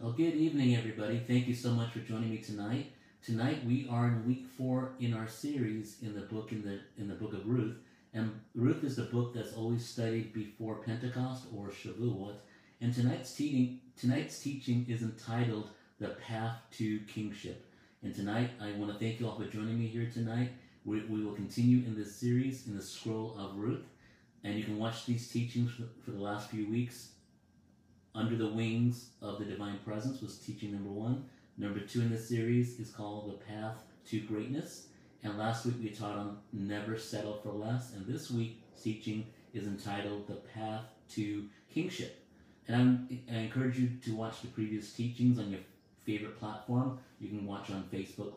Well, good evening, everybody. Thank you so much for joining me tonight. Tonight we are in week four in our series in the book in the in the book of Ruth, and Ruth is the book that's always studied before Pentecost or Shavuot. And tonight's teaching tonight's teaching is entitled "The Path to Kingship." And tonight I want to thank you all for joining me here tonight. We, we will continue in this series in the Scroll of Ruth, and you can watch these teachings for, for the last few weeks under the Wings of the Divine Presence was teaching number one. Number two in the series is called The Path to Greatness. And last week we taught on Never Settle for Less. And this week's teaching is entitled The Path to Kingship. And I'm, I encourage you to watch the previous teachings on your favorite platform. You can watch on Facebook,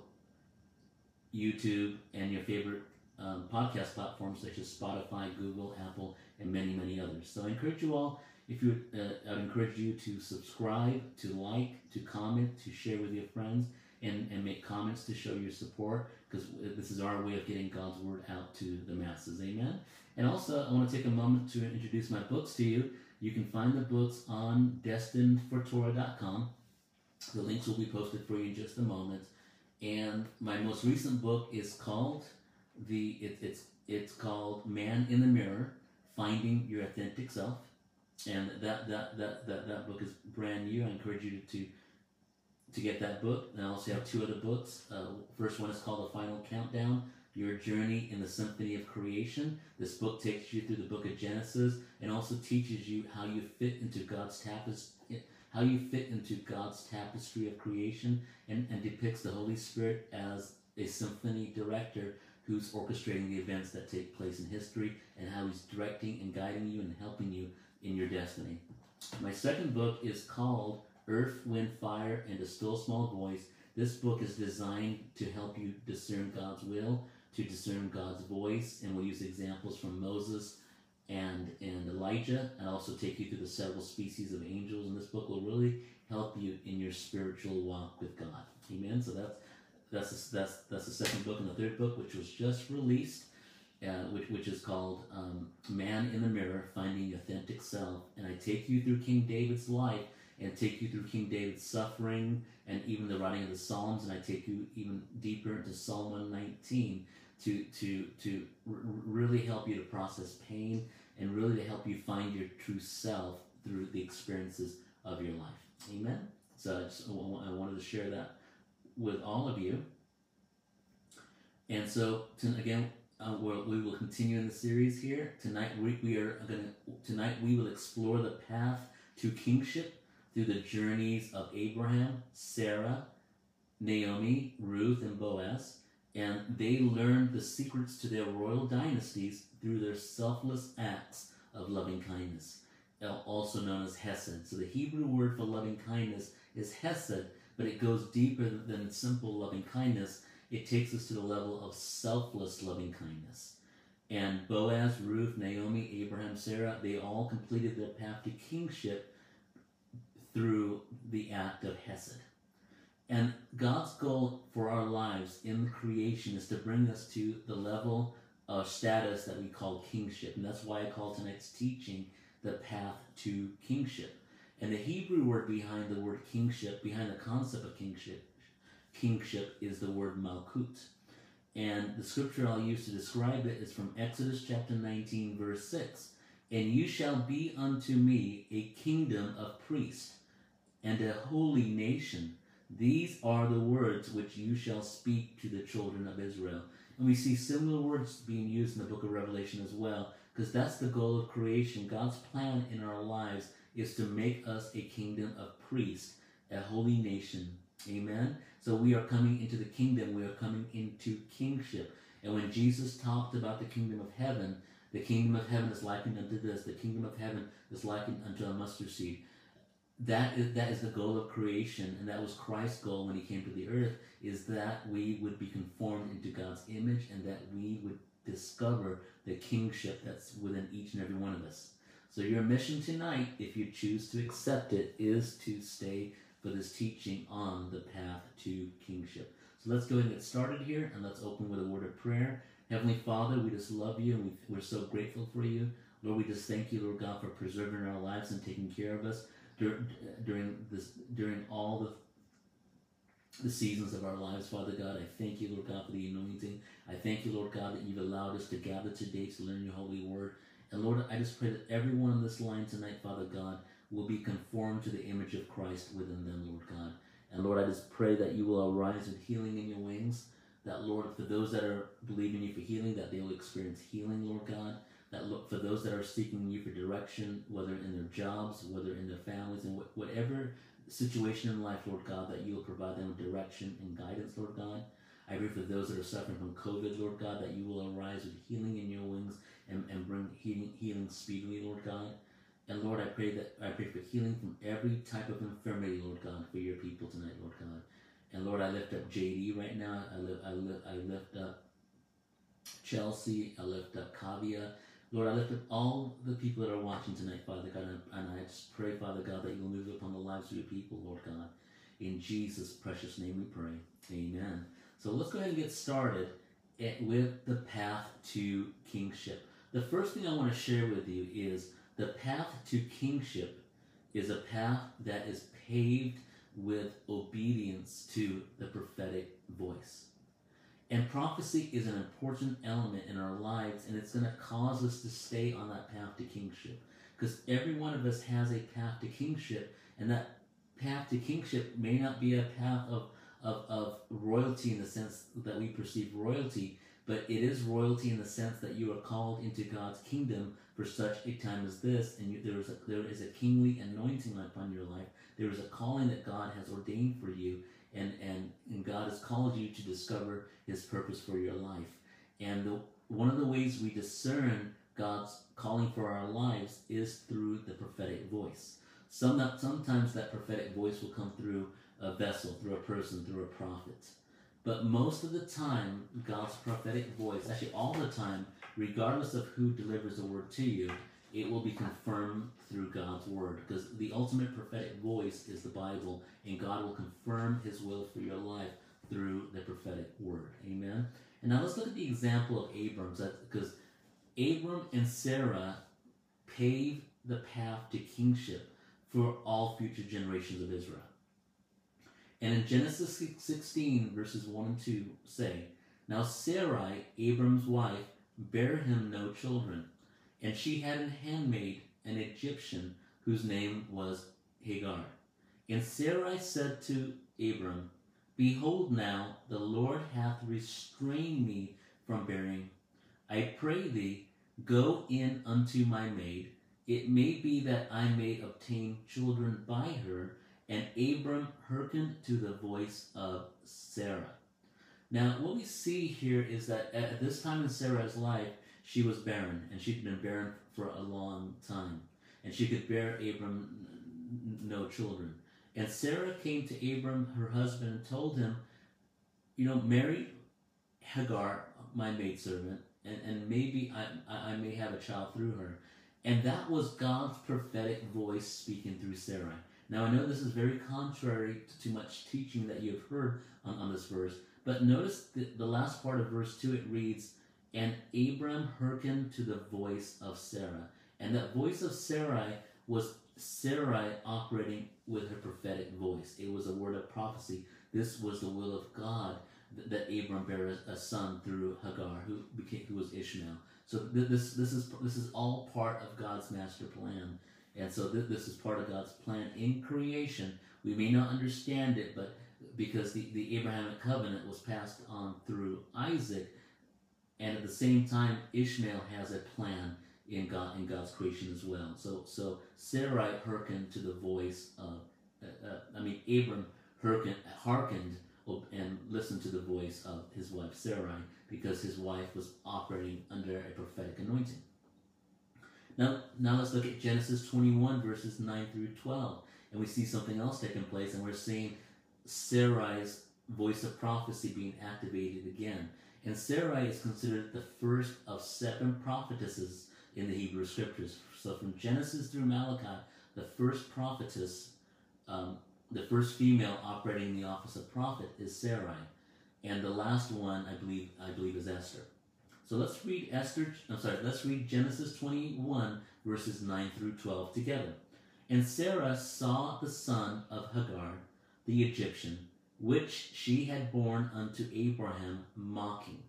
YouTube, and your favorite um, podcast platforms such as Spotify, Google, Apple, and many, many others. So I encourage you all if you, uh, I'd encourage you to subscribe, to like, to comment, to share with your friends, and, and make comments to show your support because this is our way of getting God's word out to the masses. Amen. And also, I want to take a moment to introduce my books to you. You can find the books on destinedfortorah.com. The links will be posted for you in just a moment. And my most recent book is called the it, it's it's called Man in the Mirror: Finding Your Authentic Self and that that that that, that book is brand new. I encourage you to to get that book. And I also have two other books. Uh, first one is called The Final Countdown: Your Journey in the Symphony of Creation. This book takes you through the book of Genesis and also teaches you how you fit into God's tapestry, how you fit into God's tapestry of creation, and, and depicts the Holy Spirit as a symphony director who's orchestrating the events that take place in history and how he's directing and guiding you and helping you in your destiny. My second book is called Earth, Wind, Fire, and a Still Small Voice. This book is designed to help you discern God's will, to discern God's voice, and we'll use examples from Moses and, and Elijah, and also take you through the several species of angels. And this book will really help you in your spiritual walk with God. Amen. So that's that's that's that's the second book, and the third book, which was just released, uh, which, which is called um, Man in the Mirror Finding Authentic Self. And I take you through King David's life and take you through King David's suffering and even the writing of the Psalms. And I take you even deeper into Psalm 119 to, to, to r- really help you to process pain and really to help you find your true self through the experiences of your life. Amen? So I, just, I wanted to share that with all of you. And so, to, again, uh, we will continue in the series here tonight. We, we are to tonight we will explore the path to kingship through the journeys of Abraham, Sarah, Naomi, Ruth, and Boaz, and they learned the secrets to their royal dynasties through their selfless acts of loving kindness, also known as Hesed. So the Hebrew word for loving kindness is Hesed, but it goes deeper than simple loving kindness it takes us to the level of selfless loving kindness. And Boaz, Ruth, Naomi, Abraham, Sarah, they all completed their path to kingship through the act of Hesed. And God's goal for our lives in creation is to bring us to the level of status that we call kingship. And that's why I call tonight's teaching the path to kingship. And the Hebrew word behind the word kingship, behind the concept of kingship, kingship is the word malkut. And the scripture I'll use to describe it is from Exodus chapter 19, verse 6. And you shall be unto me a kingdom of priests and a holy nation. These are the words which you shall speak to the children of Israel. And we see similar words being used in the book of Revelation as well, because that's the goal of creation. God's plan in our lives is to make us a kingdom of priests, a holy nation. Amen. So we are coming into the kingdom, we are coming into kingship. And when Jesus talked about the kingdom of heaven, the kingdom of heaven is likened unto this, the kingdom of heaven is likened unto a mustard seed. That is, that is the goal of creation, and that was Christ's goal when he came to the earth, is that we would be conformed into God's image and that we would discover the kingship that's within each and every one of us. So your mission tonight, if you choose to accept it, is to stay for this teaching on the path to kingship. So let's go ahead and get started here and let's open with a word of prayer. Heavenly Father, we just love you and we, are so grateful for you. Lord, we just thank you, Lord God, for preserving our lives and taking care of us. dur- during this during all the the seasons of our lives, Father God. I thank you, Lord God, for the anointing. I thank you, Lord God, that you've allowed us to gather today to learn your holy word. And Lord, I just pray that everyone on this line tonight, Father God, will be conformed to the image of Christ within them, Lord God. And Lord, I just pray that you will arise with healing in your wings. That Lord, for those that are believing you for healing, that they will experience healing, Lord God. That look for those that are seeking you for direction, whether in their jobs, whether in their families, and wh- whatever situation in life, Lord God, that you will provide them with direction and guidance, Lord God. I pray for those that are suffering from COVID, Lord God, that you will arise with healing in your wings and, and bring healing, healing speedily, Lord God. And Lord, I pray that I pray for healing from every type of infirmity, Lord God, for your people tonight, Lord God. And Lord, I lift up JD right now. I lift, I lift, I lift up Chelsea. I lift up Kavia. Lord, I lift up all the people that are watching tonight, Father God, and, I just pray, Father God, that you will move upon the lives of your people, Lord God. In Jesus' precious name we pray. Amen. So let's go ahead and get started with the path to kingship. The first thing I want to share with you is the path to kingship is a path that is paved with obedience to the prophetic voice. And prophecy is an important element in our lives, and it's going to cause us to stay on that path to kingship. Because every one of us has a path to kingship, and that path to kingship may not be a path of, of, of royalty in the sense that we perceive royalty, but it is royalty in the sense that you are called into God's kingdom for such a time as this, and you, there, is a, there is a kingly anointing upon your life. There is a calling that God has ordained for you, and, and, and God has called you to discover His purpose for your life. And the, one of the ways we discern God's calling for our lives is through the prophetic voice. Some sometimes that prophetic voice will come through a vessel, through a person, through a prophet. But most of the time, God's prophetic voice, actually all the time, regardless of who delivers the word to you, it will be confirmed through God's word. Because the ultimate prophetic voice is the Bible, and God will confirm his will for your life through the prophetic word. Amen. And now let's look at the example of Abram, because Abram and Sarah paved the path to kingship for all future generations of Israel. And in Genesis 16, verses 1 and 2 say, Now Sarai, Abram's wife, bare him no children, and she had an handmaid, an Egyptian, whose name was Hagar. And Sarai said to Abram, Behold now, the Lord hath restrained me from bearing. I pray thee, go in unto my maid. It may be that I may obtain children by her. And Abram hearkened to the voice of Sarah. Now, what we see here is that at this time in Sarah's life, she was barren, and she'd been barren for a long time. And she could bear Abram no children. And Sarah came to Abram, her husband, and told him, You know, marry Hagar, my maidservant, and, and maybe I, I may have a child through her. And that was God's prophetic voice speaking through Sarah. Now, I know this is very contrary to much teaching that you have heard on, on this verse, but notice the, the last part of verse 2 it reads, And Abram hearkened to the voice of Sarah. And that voice of Sarai was Sarai operating with her prophetic voice. It was a word of prophecy. This was the will of God that, Abram bare a, son through Hagar, who became who was Ishmael. So th- this this is this is all part of God's master plan. And so th- this is part of God's plan in creation. We may not understand it, but because the, the Abrahamic covenant was passed on through Isaac, and at the same time, Ishmael has a plan in God in God's creation as well. So so Sarai hearkened to the voice of, uh, uh, I mean Abram hearkened, hearkened and listened to the voice of his wife Sarai because his wife was operating under a prophetic anointing. Now, now let's look at Genesis 21 verses 9 through 12. And we see something else taking place, and we're seeing Sarai's voice of prophecy being activated again. And Sarai is considered the first of seven prophetesses in the Hebrew scriptures. So from Genesis through Malachi, the first prophetess, um, the first female operating the office of prophet is Sarai. And the last one, I believe, I believe is Esther. So let's read Esther, I'm sorry, let's read Genesis 21, verses 9 through 12 together. And Sarah saw the son of Hagar, the Egyptian, which she had borne unto Abraham, mocking.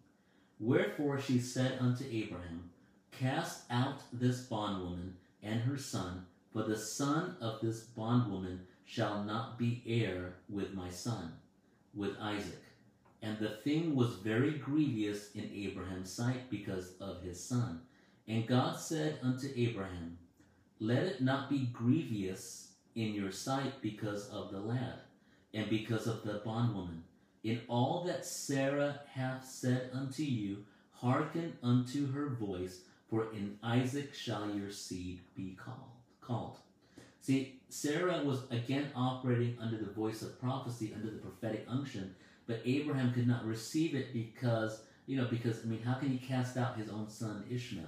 Wherefore she said unto Abraham, Cast out this bondwoman and her son, for the son of this bondwoman shall not be heir with my son, with Isaac. And the thing was very grievous in Abraham's sight because of his son. And God said unto Abraham, Let it not be grievous in your sight because of the lad, and because of the bondwoman. In all that Sarah hath said unto you, hearken unto her voice, for in Isaac shall your seed be called. Called. See, Sarah was again operating under the voice of prophecy, under the prophetic unction, but Abraham could not receive it because, you know, because, I mean, how can he cast out his own son Ishmael?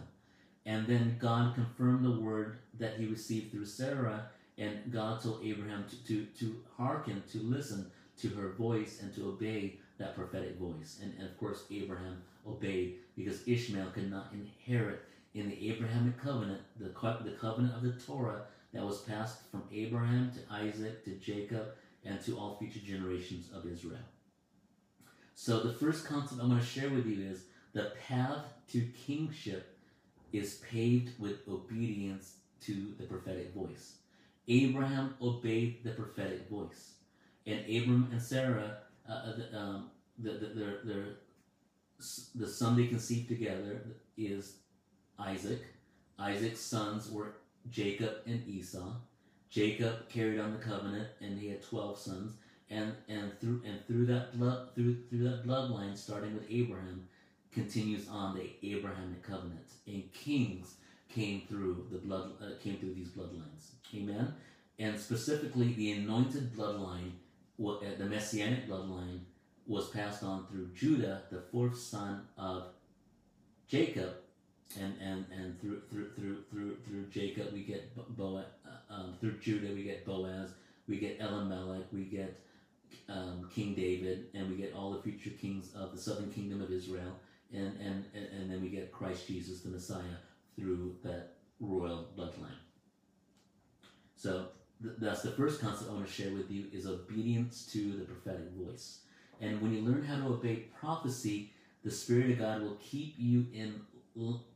And then God confirmed the word that he received through Sarah, and God told Abraham to, to, to hearken, to listen to her voice, and to obey that prophetic voice. And, and of course, Abraham obeyed because Ishmael could not inherit in the Abrahamic covenant, the, the covenant of the Torah that was passed from Abraham to Isaac to Jacob and to all future generations of Israel. So the first concept I'm going to share with you is the path to kingship is paved with obedience to the prophetic voice. Abraham obeyed the prophetic voice, and Abram and Sarah, uh, uh um, the, the, their, their, the son they conceived together is Isaac. Isaac's sons were Jacob and Esau. Jacob carried on the covenant, and he had twelve sons and and through and through that blood through through that bloodline, starting with Abraham, continues on the Abrahamic covenant. And kings came through the blood uh, came through these bloodlines. Amen. And specifically, the anointed bloodline, uh, the messianic bloodline, was passed on through Judah, the fourth son of Jacob, and and and through through through through through Jacob we get Boaz. Uh, um, through Judah we get Boaz. We get Elimelech. We get um, King David, and we get all the future kings of the southern kingdom of Israel, and, and, and then we get Christ Jesus, the Messiah, through that royal bloodline. So th- that's the first concept I want to share with you is obedience to the prophetic voice. And when you learn how to obey prophecy, the Spirit of God will keep you in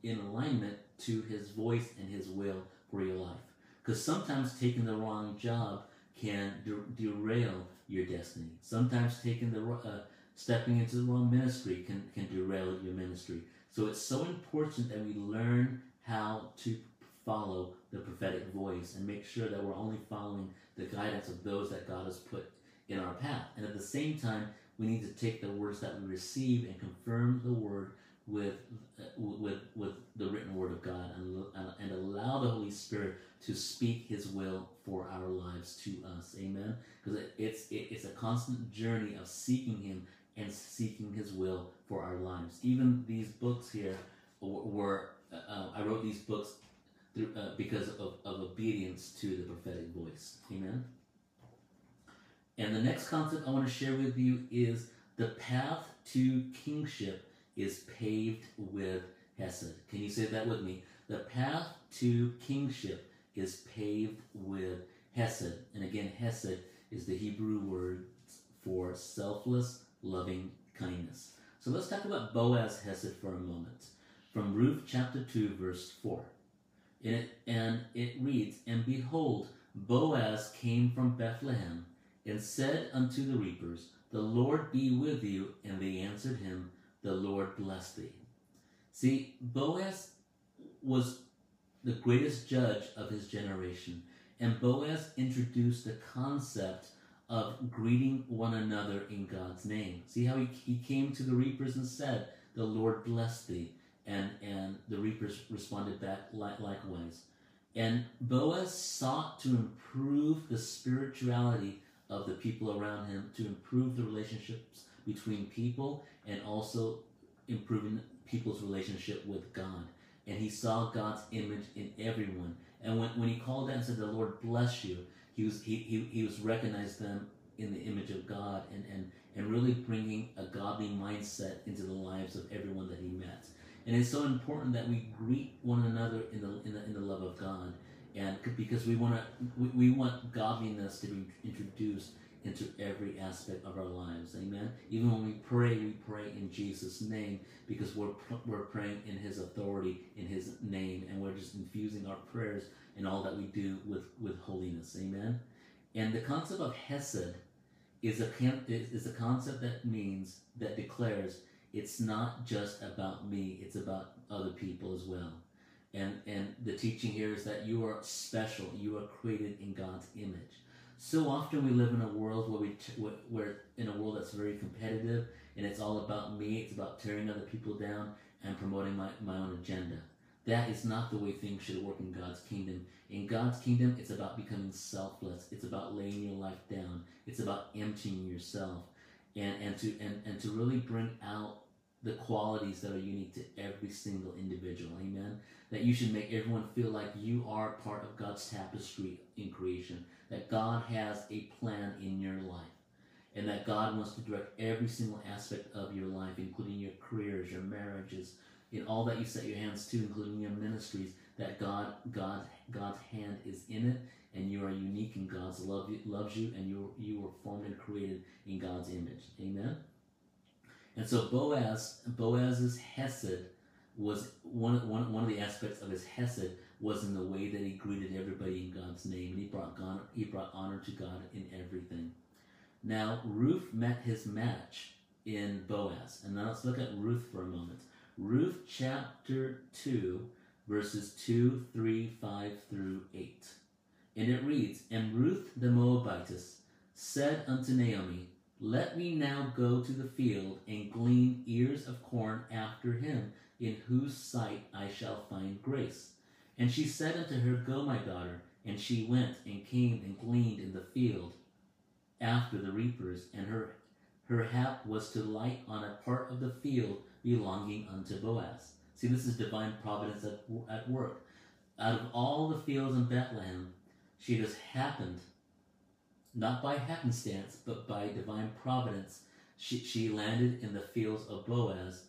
in alignment to His voice and His will for your life. Because sometimes taking the wrong job can de- derail your destiny. Sometimes taking the uh, stepping into the wrong ministry can can derail your ministry. So it's so important that we learn how to follow the prophetic voice and make sure that we're only following the guidance of those that God has put in our path. And at the same time, we need to take the words that we receive and confirm the word with uh, with with the written word of God and, and allow the Holy Spirit to speak His will for our lives to us. Amen. Because it, it's it, it's a constant journey of seeking Him and seeking His will for our lives. Even these books here were uh, I wrote these books through, uh, because of, of obedience to the prophetic voice. Amen. And the next concept I want to share with you is the path to kingship is paved with Hesed. Can you say that with me? The path to kingship is paved with Hesed. And again, Hesed is the Hebrew word for selfless, loving kindness. So let's talk about Boaz Hesed for a moment. From Ruth chapter 2, verse 4. And it, and it reads, And behold, Boaz came from Bethlehem and said unto the reapers, The Lord be with you. And they answered him, The Lord bless thee. See, Boaz was the greatest judge of his generation, and Boaz introduced the concept of greeting one another in God's name. See how he, he came to the reapers and said, The Lord bless thee. And, and the reapers responded back likewise. And Boaz sought to improve the spirituality of the people around him, to improve the relationships between people, and also improving people's relationship with God. And he saw God's image in everyone. And when, when he called out and said, The Lord bless you, he was, he, he, he was recognized them in the image of God and, and, and really bringing a godly mindset into the lives of everyone that he met. And it's so important that we greet one another in the, in the, in the love of God. and because we want to, we, we want godliness to be introduced into every aspect of our lives. Amen. Even when we pray, we pray in Jesus' name because we're we're praying in His authority, in His name, and we're just infusing our prayers and all that we do with with holiness. Amen. And the concept of Hesed is a is a concept that means that declares it's not just about me; it's about other people as well. And and the teaching here is that you are special. You are created in God's image. So often we live in a world where we t- where in a world that's very competitive and it's all about me. It's about tearing other people down and promoting my, my own agenda. That is not the way things should work in God's kingdom. In God's kingdom, it's about becoming selfless. It's about laying your life down. It's about emptying yourself, and and to and, and to really bring out the qualities that are unique to every single individual. Amen. That you should make everyone feel like you are part of God's tapestry in creation. That God has a plan in your life. And that God wants to direct every single aspect of your life, including your careers, your marriages, in all that you set your hands to, including your ministries, that God, God, God's hand is in it, and you are unique, and God's love loves you, and you you were formed and created in God's image. Amen. And so Boaz, Boaz's Hesed was one, one, one of the aspects of his Hesed was in the way that he greeted everybody in God's name, and he brought God, he brought honor to God in everything. Now Ruth met his match in Boaz, and now let's look at Ruth for a moment. Ruth chapter two, verses two, three, five through eight, and it reads: And Ruth the Moabitess said unto Naomi, let me now go to the field and glean ears of corn after him, in whose sight I shall find grace. And she said unto her, Go, my daughter. And she went and came and gleaned in the field after the reapers, and her her hap was to light on a part of the field belonging unto Boaz. See, this is divine providence at, at work. Out of all the fields in Bethlehem, she just happened not by happenstance, but by divine providence, she, she landed in the fields of Boaz.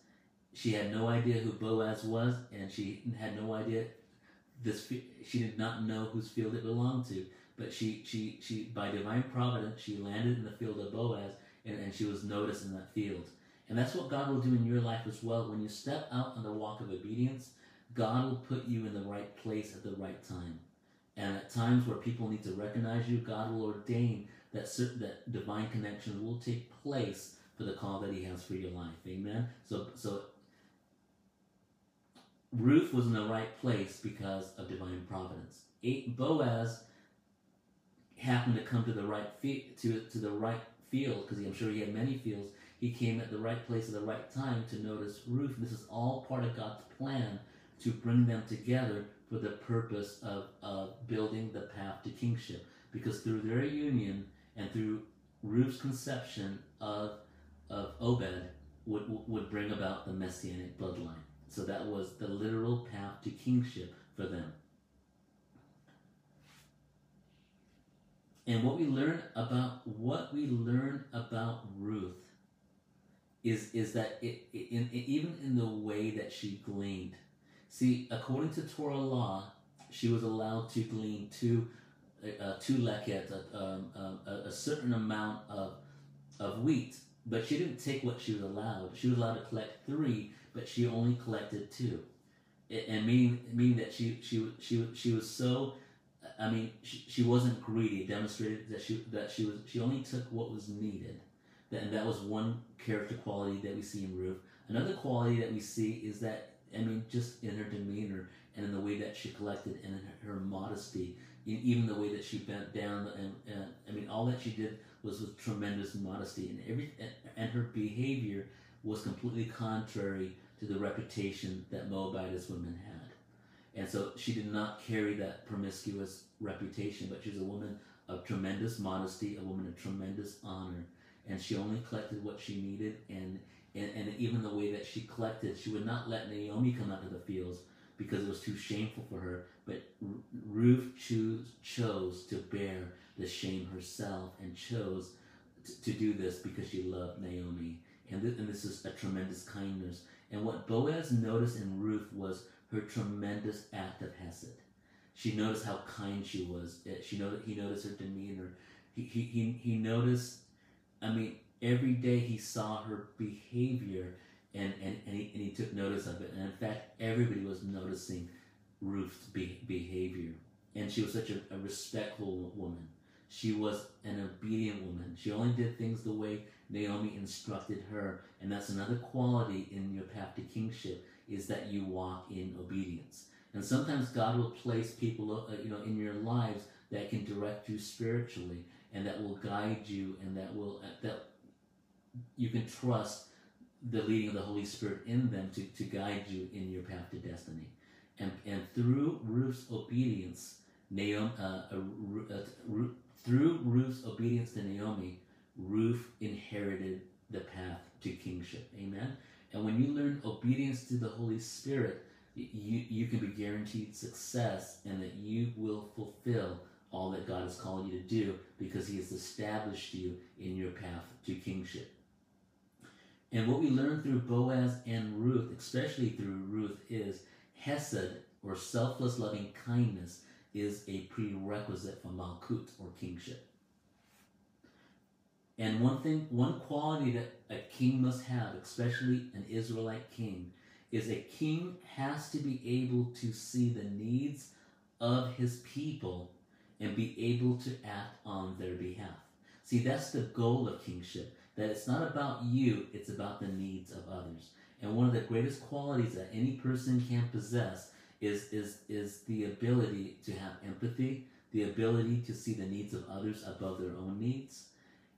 She had no idea who Boaz was, and she had no idea this. She did not know whose field it belonged to. But she, she, she, by divine providence, she landed in the field of Boaz, and, and she was noticed in that field. And that's what God will do in your life as well. When you step out on the walk of obedience, God will put you in the right place at the right time. And at times where people need to recognize you, God will ordain that certain, that divine connection will take place for the call that He has for your life. Amen. So so Ruth was in the right place because of divine providence. Eight, Boaz happened to come to the right fe- to to the right field because I'm sure he had many fields. He came at the right place at the right time to notice Ruth. This is all part of God's plan to bring them together for the purpose of, of building the path to kingship. Because through their union and through Ruth's conception of, of Obed would, would bring about the messianic bloodline. So that was the literal path to kingship for them. And what we learn about what we learn about Ruth is is that it, it, in, even in the way that she gleaned. See, according to Torah law, she was allowed to glean two uh, two leket, a, um, a, certain amount of of wheat, but she didn't take what she was allowed. She was allowed to collect three, but she only collected two, and meaning meaning that she she she she was so. I mean, she, she wasn't greedy. Demonstrated that she that she was she only took what was needed, and that was one character quality that we see in Ruth. Another quality that we see is that I mean, just in her demeanor and in the way that she collected and in her, modesty, even the way that she bent down and, and I mean, all that she did was with tremendous modesty, and every and her behavior was completely contrary to the reputation that Moabitess women had. And so she did not carry that promiscuous reputation, but she was a woman of tremendous modesty, a woman of tremendous honor, and she only collected what she needed and and, and even the way that she collected, she would not let Naomi come out to the fields because it was too shameful for her. But Ruth choose, chose to bear the shame herself and chose to, do this because she loved Naomi. And, th- and this is a tremendous kindness. And what Boaz noticed in Ruth was her tremendous act of hesed. She noticed how kind she was. Eh, she noticed he noticed her demeanor. He he he, he noticed. I mean, every day he saw her behavior, and and and he, and he took notice of it. And in fact, everybody was noticing Ruth's be, behavior, and she was such a, a respectful woman. She was an obedient woman. She only did things the way Naomi instructed her, and that's another quality in your path to kingship is that you walk in obedience. And sometimes God will place people, uh, you know, in your lives that can direct you spiritually and that will guide you and that will uh, that you can trust the leading of the Holy Spirit in them to, to guide you in your path to destiny. And, and through Ruth's obedience, Naomi, uh, uh, uh through Ruth's obedience to Naomi, Ruth inherited the path to kingship. Amen. And when you learn obedience to the Holy Spirit, you, you can be guaranteed success and that you will fulfill all that God has called you to do because He has established you in your path to kingship. And what we learn through Boaz and Ruth, especially through Ruth, is Hesed, or selfless loving kindness, is a prerequisite for Malkut, or kingship. And one thing, one quality that a king must have, especially an Israelite king, is a king has to be able to see the needs of his people and be able to act on their behalf. See, that's the goal of kingship. That it's not about you, it's about the needs of others. And one of the greatest qualities that any person can possess is, is, is the ability to have empathy, the ability to see the needs of others above their own needs,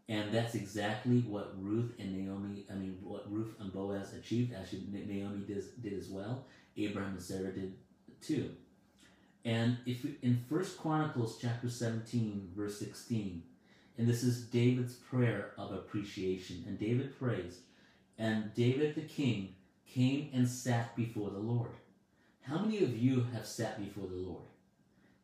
and that's exactly what Ruth and Naomi, I mean, what Ruth and Boaz achieved. Actually, Naomi did, did as well. Abraham and Sarah did too. And if we, in First Chronicles chapter 17, verse 16, and this is David's prayer of appreciation. And David prays, and David the king came and sat before the Lord. How many of you have sat before the Lord?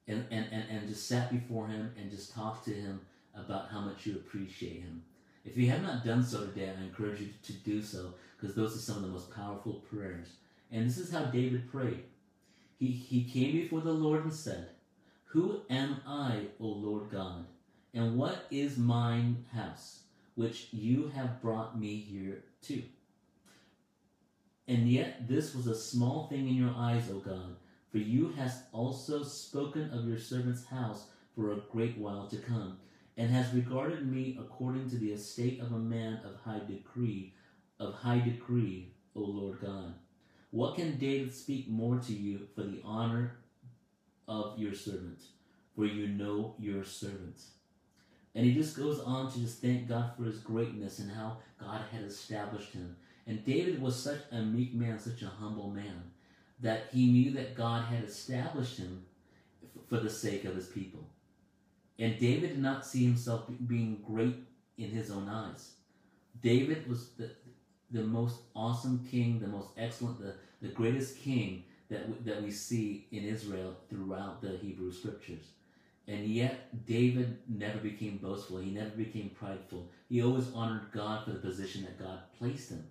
And, and, and, and just sat before him and just talked to him about how much you appreciate Him. If you have not done so today, I encourage you to do so because those are some of the most powerful prayers. And this is how David prayed. He, he came before the Lord and said, Who am I, O Lord God? And what is mine house, which you have brought me here to? And yet this was a small thing in your eyes, O God, for you hast also spoken of your servant's house for a great while to come and has regarded me according to the estate of a man of high degree, of high degree, O Lord God. What can David speak more to you for the honor of your servant? For you know your servant. And he just goes on to just thank God for his greatness and how God had established him. And David was such a meek man, such a humble man, that he knew that God had established him for the sake of his people. And David did not see himself being great in his own eyes. David was the, the most awesome king, the most excellent, the, the greatest king that, w- that we see in Israel throughout the Hebrew scriptures. And yet, David never became boastful. He never became prideful. He always honored God for the position that God placed him.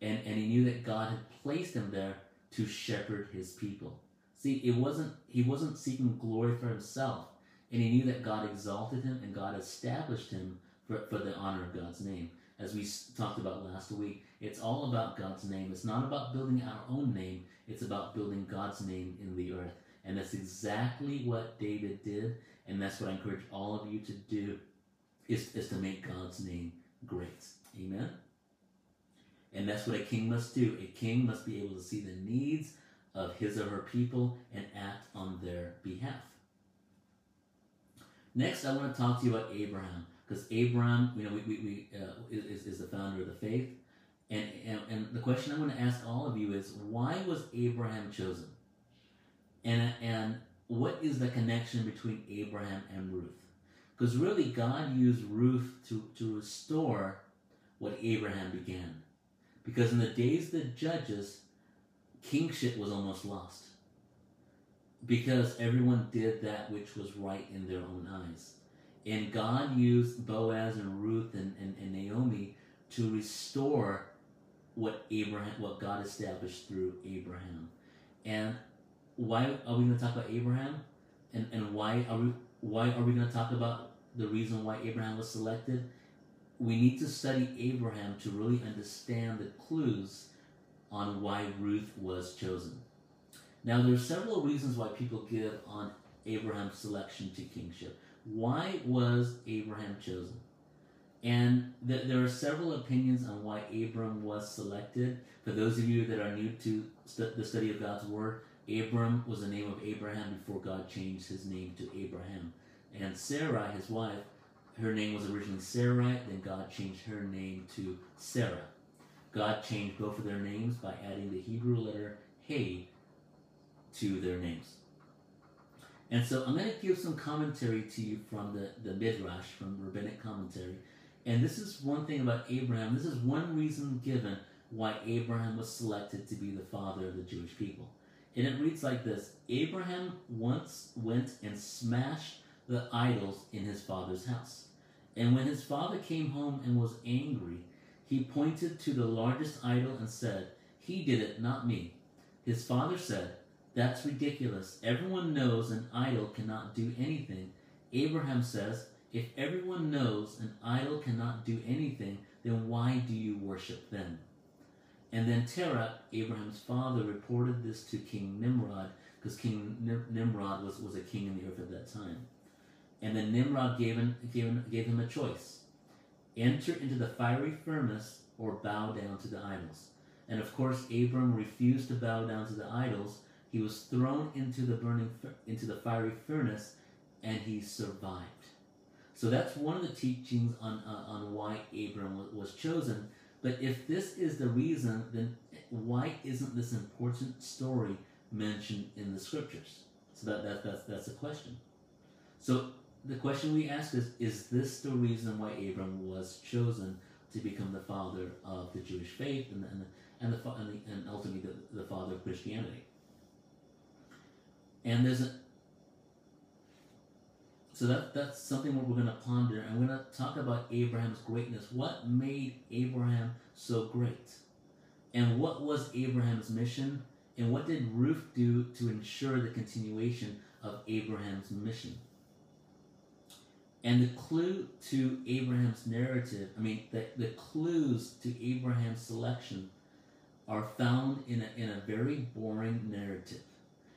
And, and he knew that God had placed him there to shepherd his people. See, it wasn't, he wasn't seeking glory for himself and he knew that God exalted him and God established him for, for the honor of God's name. As we talked about last week, it's all about God's name. It's not about building our own name, it's about building God's name in the earth. And that's exactly what David did, and that's what I encourage all of you to do, is, is to make God's name great. Amen? And that's what a king must do. A king must be able to see the needs of his or her people and act on their behalf. Next, I want to talk to you about Abraham because Abraham, you know, we, we, we uh, is, is the founder of the faith. And, and, and the question I'm going to ask all of you is why was Abraham chosen? And, and what is the connection between Abraham and Ruth? Because really, God used Ruth to, to restore what Abraham began. Because in the days of the judges, kingship was almost lost because everyone did that which was right in their own eyes. And God used Boaz and Ruth and, and, and Naomi to restore what Abraham, what God established through Abraham. And why are we going to talk about Abraham? and, and why are we why are we going to talk about the reason why Abraham was selected? We need to study Abraham to really understand the clues on why Ruth was chosen. Now, there are several reasons why people give on Abraham's selection to kingship. Why was Abraham chosen? And th- there are several opinions on why Abram was selected. For those of you that are new to st- the study of God's Word, Abram was the name of Abraham before God changed his name to Abraham. And Sarah, his wife, her name was originally Sarai, then God changed her name to Sarah. God changed both of their names by adding the Hebrew letter Hey to their names. And so I'm going to give some commentary to you from the, the Midrash, from rabbinic commentary. And this is one thing about Abraham. This is one reason given why Abraham was selected to be the father of the Jewish people. And it reads like this Abraham once went and smashed the idols in his father's house. And when his father came home and was angry, he pointed to the largest idol and said, He did it, not me. His father said, That's ridiculous. Everyone knows an idol cannot do anything. Abraham says, If everyone knows an idol cannot do anything, then why do you worship them? And then Terah, Abraham's father, reported this to King Nimrod, because King Nimrod was, was a king in the earth at that time. And then Nimrod gave him, gave, him, gave him a choice enter into the fiery furnace or bow down to the idols. And of course, Abram refused to bow down to the idols. He was thrown into the burning, into the fiery furnace, and he survived. So that's one of the teachings on uh, on why Abram was, chosen. But if this is the reason, then why isn't this important story mentioned in the scriptures? So that, that that's that's a question. So the question we ask is Is this the reason why Abram was chosen to become the father of the Jewish faith and, and, and, the, and, the, and ultimately the, the father of Christianity? And there's a so that that's something we're going to ponder, and we're going to talk about Abraham's greatness. What made Abraham so great, and what was Abraham's mission, and what did Ruth do to ensure the continuation of Abraham's mission? And the clue to Abraham's narrative, I mean, the, the clues to Abraham's selection are found in a, in a very boring narrative.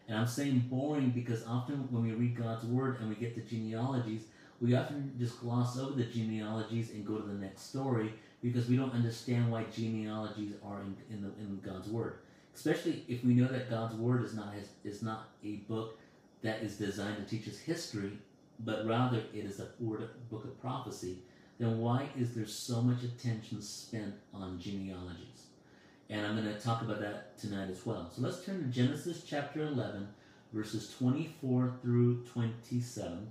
And I'm saying boring because often when we read God's word and we get the genealogies, we often just gloss over the genealogies and go to the next story because we don't understand why genealogies are in, in, the, in God's word. Especially if we know that God's word is not, is not a book that is designed to teach us history, but rather it is a book of prophecy, then why is there so much attention spent on genealogies? And I'm going to talk about that tonight as well. So let's turn to Genesis chapter 11, verses 24 through 27.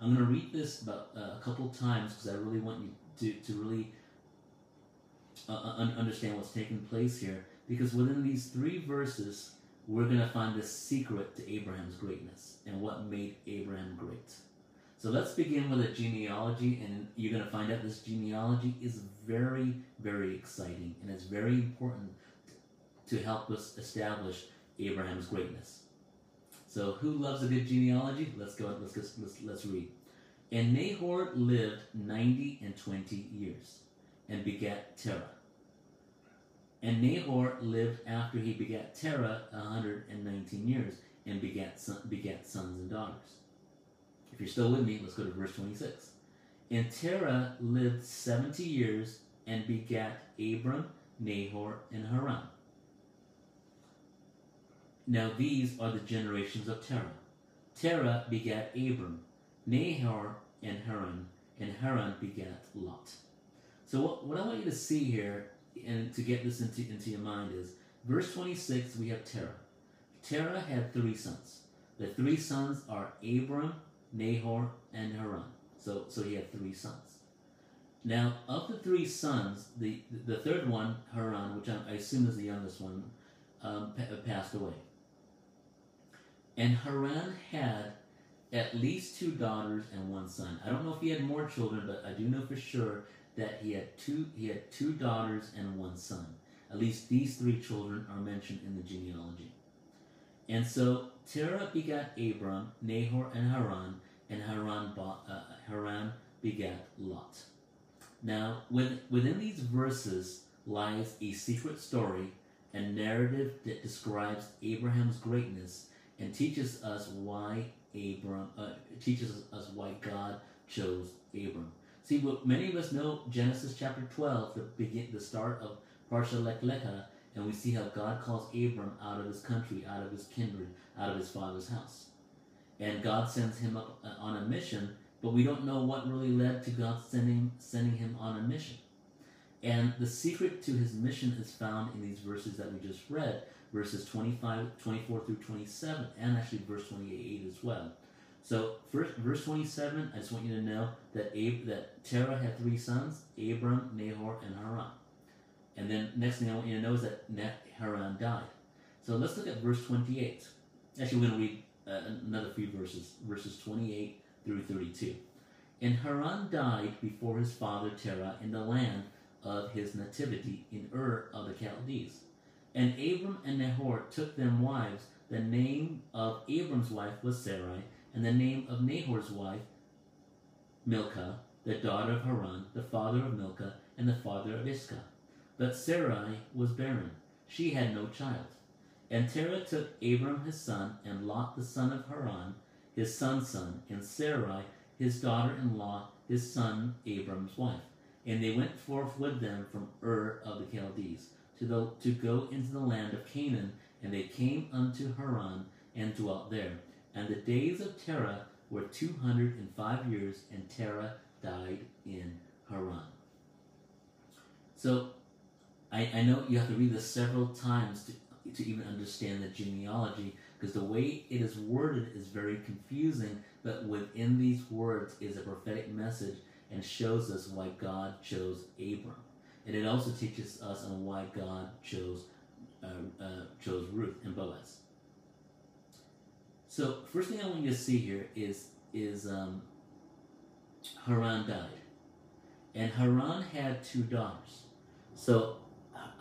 I'm going to read this about uh, a couple times because I really want you to, to really uh, uh understand what's taking place here. Because within these three verses, we're going to find the secret to Abraham's greatness and what made Abraham great. So let's begin with a genealogy, and you're going to find out this genealogy is very, very exciting, and it's very important to help us establish Abraham's greatness. So, who loves a good genealogy? Let's go. Let's let's let's read. And Nahor lived ninety and twenty years, and begat Terah. And Nahor lived after he begat Terah a hundred and nineteen years, and begat begat sons and daughters. If you're still with me, let's go to verse 26. And Terah lived 70 years and begat Abram, Nahor, and Haran. Now these are the generations of Terah. Terah begat Abram, Nahor, and Haran, and Haran begat Lot. So what, what I want you to see here, and to get this into, into your mind, is verse 26, we have Terah. Terah had three sons. The three sons are Abram, Nahor, and Haran. So, so he had three sons. Now, of the three sons, the the third one, Haran, which I, assume is the youngest one, um, passed away. And Haran had at least two daughters and one son. I don't know if he had more children, but I do know for sure that he had two he had two daughters and one son. At least these three children are mentioned in the genealogy. And so Terah begat Abram, Nahor, and Haran, and Haran, uh, Haran begat Lot. Now, with, within these verses lies a secret story and narrative that describes Abraham's greatness and teaches us why Abram uh, teaches us why God chose Abram. See, what many of us know Genesis chapter 12, the begin, the start of Parsha Lech Lecha, and we see how God calls Abram out of his country, out of his kindred, out of his father's house. And God sends him up uh, on a mission, but we don't know what really led to God sending, sending him on a mission. And the secret to his mission is found in these verses that we just read, verses 25, 24 through 27, and actually verse 28 as well. So, first, verse 27, I just want you to know that Ab- that Terah had three sons, Abram, Nahor, and Haran. And then next thing I want you to know is that Haran died. So let's look at verse 28. Actually, we're going to read uh, another few verses, verses 28 through 32. And Haran died before his father Terah in the land of his nativity in Ur of the Chaldees. And Abram and Nahor took them wives. The name of Abram's wife was Sarai, and the name of Nahor's wife, Milcah, the daughter of Haran, the father of Milcah, and the father of Iscah. But Sarai was barren. She had no child. And Terah took Abram his son, and Lot the son of Haran, his son's son, and Sarai his daughter in law, his son Abram's wife. And they went forth with them from Ur of the Chaldees to, the, to go into the land of Canaan, and they came unto Haran and dwelt there. And the days of Terah were two hundred and five years, and Terah died in Haran. So I, I know you have to read this several times to, to even understand the genealogy because the way it is worded is very confusing, but within these words is a prophetic message and shows us why God chose Abram. And it also teaches us on why God chose uh, uh, chose Ruth and Boaz. So first thing I want you to see here is is um, Haran died, and Haran had two daughters. So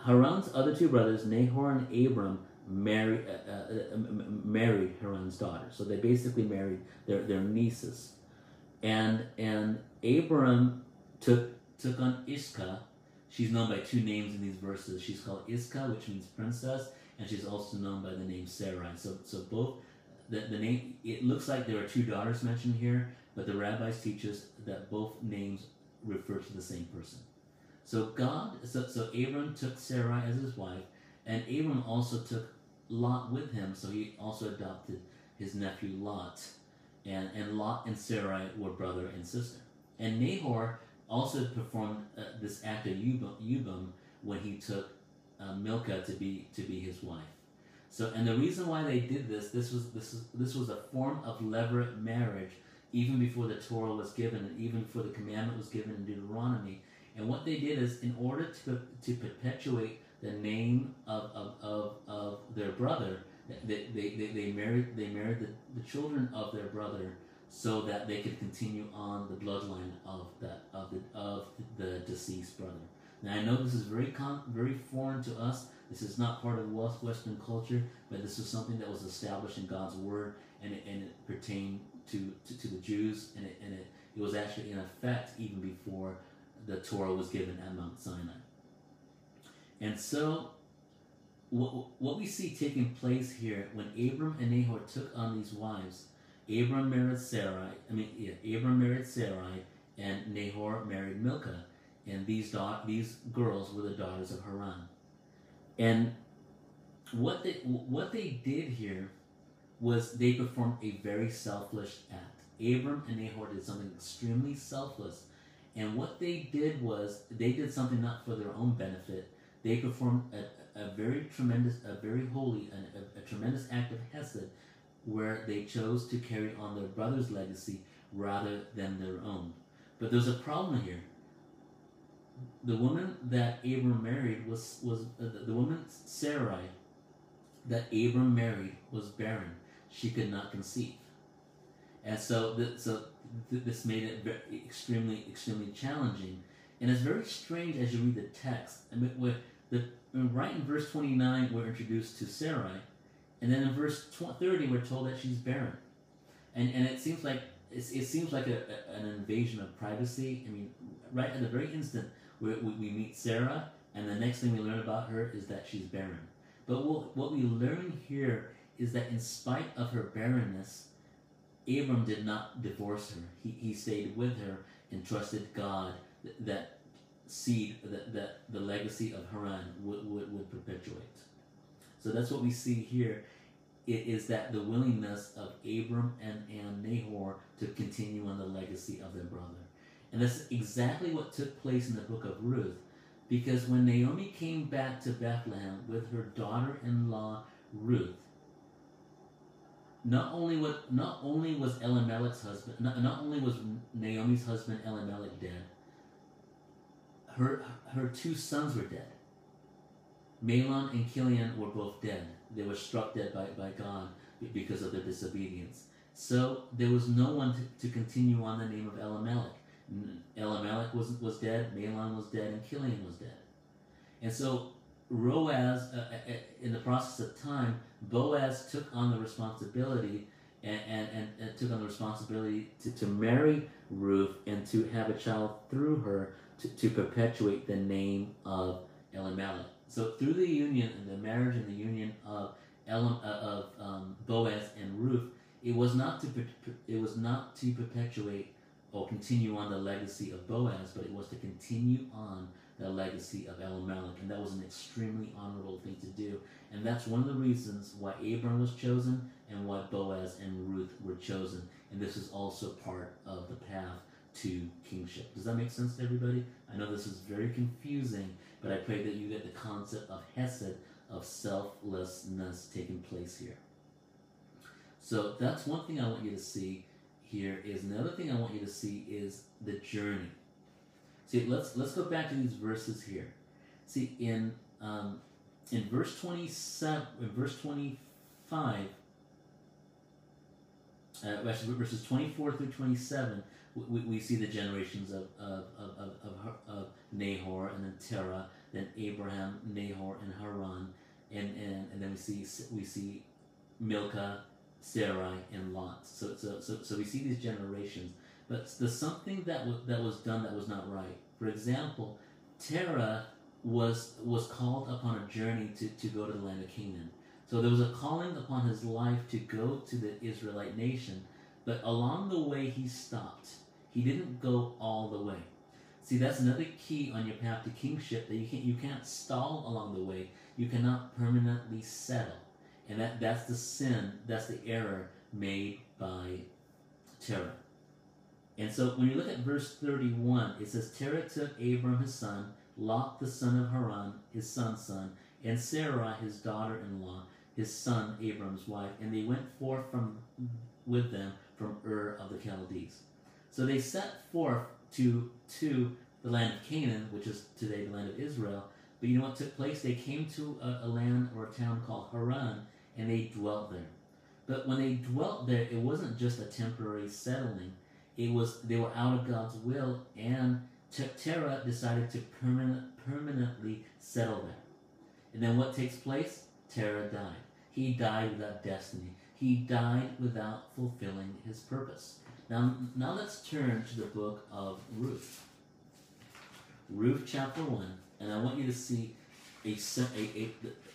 Haran's other two brothers, Nahor and Abram, married uh, uh, married Haran's daughter. So they basically married their, their nieces, and and Abram took took on Iscah, She's known by two names in these verses. She's called Iscah, which means princess, and she's also known by the name Sarai. So, so both the, the name. It looks like there are two daughters mentioned here, but the rabbis teach us that both names refer to the same person. So God, so, so Abram took Sarai as his wife, and Abram also took Lot with him. So he also adopted his nephew Lot, and and Lot and Sarai were brother and sister. And Nahor also performed uh, this act of Yibum when he took uh, Milcah to be to be his wife. So, and the reason why they did this, this was this was this was a form of levirate marriage, even before the Torah was given, and even before the commandment was given in Deuteronomy. And what they did is, in order to to perpetuate the name of of, of, of their brother, they, they, they, married they married the, the children of their brother so that they could continue on the bloodline of that of the of the deceased brother. Now I know this is very con- very foreign to us. This is not part of Western culture, but this is something that was established in God's word, and it, and it pertained to, to, to the Jews, and it, and it, it was actually in effect even before the Torah was given at Mount Sinai. And so, what, what we see taking place here when Abram and Nahor took on these wives Abram married Sarai. I mean, yeah, Abram married Sarai, and Nahor married Milcah, and these da- these girls were the daughters of Haran. And what they what they did here was they performed a very selfless act. Abram and Nahor did something extremely selfless, and what they did was they did something not for their own benefit. They performed a, a very tremendous, a very holy, and a, a tremendous act of hesed where they chose to carry on their brother's legacy rather than their own. But there's a problem here. The woman that Abram married was was uh, the, the woman Sarai that Abram married was barren. She could not conceive, and so the, so th- this made it very, extremely extremely challenging. And it's very strange as you read the text. I mean, with the uh, right in verse twenty nine, we're introduced to Sarai, And then in verse 30, we're told that she's barren. And, and it seems like it, it seems like a, a, an invasion of privacy. I mean, right at the very instant we, we, we meet Sarah, and the next thing we learn about her is that she's barren. But what, what we learn here is that in spite of her barrenness, Abram did not divorce her. He, he stayed with her and trusted God that, that seed, that, that the legacy of Haran would, would, would perpetuate. So that's what we see here. It is that the willingness of Abram and, and Nahor to continue on the legacy of their brother. And that's exactly what took place in the book of Ruth. Because when Naomi came back to Bethlehem with her daughter in law Ruth, not only was not only was Ellen Elimelech's husband not, not only was Naomi's husband Ellen Elimelech dead, her her two sons were dead. Mahlon and Chilion were both dead. They were struck dead by, by God because of their disobedience. So there was no one to, to continue on the name of Elimelech. Elimelech was, was dead, Mahlon was dead, and Chilion was dead. And so Boaz, uh, uh, uh, in the process of time, Boaz took on the responsibility and, and, and, and, took on the responsibility to, to marry Ruth and to have a child through her to, to perpetuate the name of Elimelech. So through the union and the marriage and the union of Elam, uh, of um, Boaz and Ruth, it was not to it was not to perpetuate or continue on the legacy of Boaz, but it was to continue on the legacy of Elimelech, and that was an extremely honorable thing to do. And that's one of the reasons why Abram was chosen and why Boaz and Ruth were chosen. And this is also part of the path to kingship. Does that make sense to everybody? I know this is very confusing, but I pray that you get the concept of Hesed, of selflessness taking place here. So that's one thing I want you to see here is another thing I want you to see is the journey. See, let's let's go back to these verses here. See, in um, in verse twenty seven, in verse twenty five, uh, actually verses twenty four through twenty seven, we, we see the generations of of, of, of, of, of Nahor and then Terah, then Abraham, Nahor, and Haran, and, and, and then we see we see Milcah, Sarai, and Lot. So, so, so, so we see these generations. But there's something that, w- that was done that was not right. For example, Terah was, was called upon a journey to, to go to the land of Canaan. So there was a calling upon his life to go to the Israelite nation. But along the way, he stopped. He didn't go all the way. See, that's another key on your path to kingship that you can't you can't stall along the way. You cannot permanently settle. And that, that's the sin, that's the error made by Terah. And so when you look at verse 31, it says, Terah took Abram his son, Lot the son of Haran, his son's son, and Sarai his daughter-in-law, his son Abram's wife, and they went forth from with them from Ur of the Chaldees. So they set forth to to the land of Canaan, which is today the land of Israel. But you know what took place? They came to a, a land or a town called Haran, and they dwelt there. But when they dwelt there, it wasn't just a temporary settling. It was they were out of God's will, and Terah decided to permanent, permanently settle there. And then what takes place? Terah died. He died without destiny. He died without fulfilling his purpose. Now, now let's turn to the book of Ruth. Ruth chapter 1, and I want you to see a, a, a,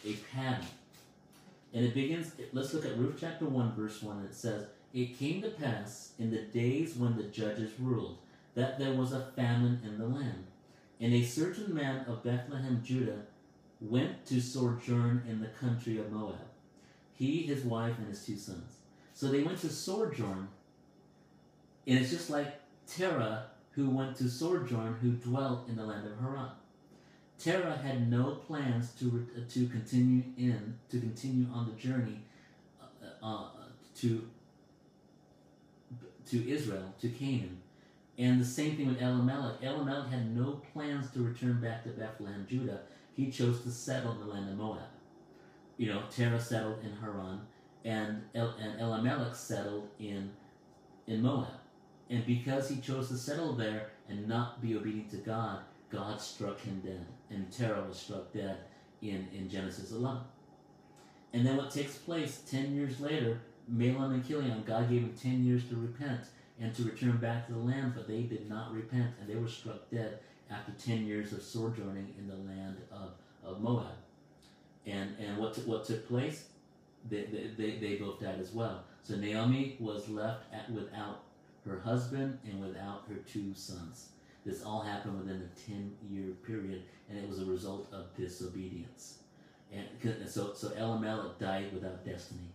a pattern and it begins, let's look at Ruth chapter 1, verse 1, and it says, It came to pass in the days when the judges ruled that there was a famine in the land. And a certain man of Bethlehem, Judah, went to sojourn in the country of Moab, he, his wife, and his two sons. So they went to sojourn, and it's just like Terah, who went to sojourn, who dwelt in the land of Haran. Terah had no plans to to continue in to continue on the journey uh, uh, to to Israel to Canaan, and the same thing with Elimelech. Elimelech had no plans to return back to Bethlehem, Judah. He chose to settle in the land of Moab. You know, Terah settled in Haran, and El- and Elimelech settled in in Moab. And because he chose to settle there and not be obedient to God, God struck him dead, and Terah was struck dead in, in Genesis 11. And then what takes place 10 years later, Mahlon and Chilion, God gave them 10 years to repent and to return back to the land, but they did not repent and they were struck dead after 10 years of sojourning in the land of, of Moab. And, and what, t- what took place? They, they, they, they both died as well. So Naomi was left at, without her husband and without her two sons. This all happened within a 10 year period, and it was a result of disobedience. And so, so Elimelech died without destiny.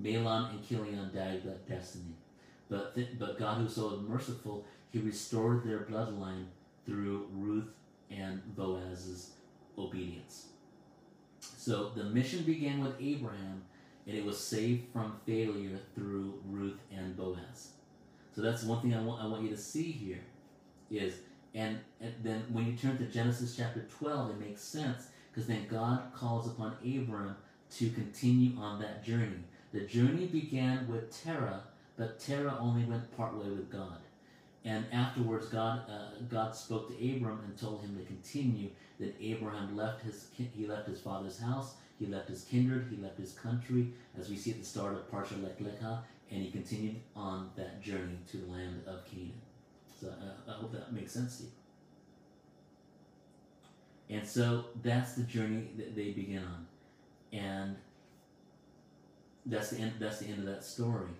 Mahlon and Chilion died without destiny. But, th- but God, who is so merciful, he restored their bloodline through Ruth and Boaz's obedience. So the mission began with Abraham, and it was saved from failure through Ruth and Boaz. So that's one thing I want, I want you to see here is, and, and then when you turn to Genesis chapter 12, it makes sense because then God calls upon Abram to continue on that journey. The journey began with Terah, but Terah only went partway with God. And afterwards, God uh, God spoke to Abram and told him to continue. That Abraham left his he left his father's house, he left his kindred, he left his country, as we see at the start of Parsha Lech Lecha, and he continued on that journey to the land of Canaan. So uh, I hope that makes sense to you. And so that's the journey that they begin on, and that's the end. That's the end of that story,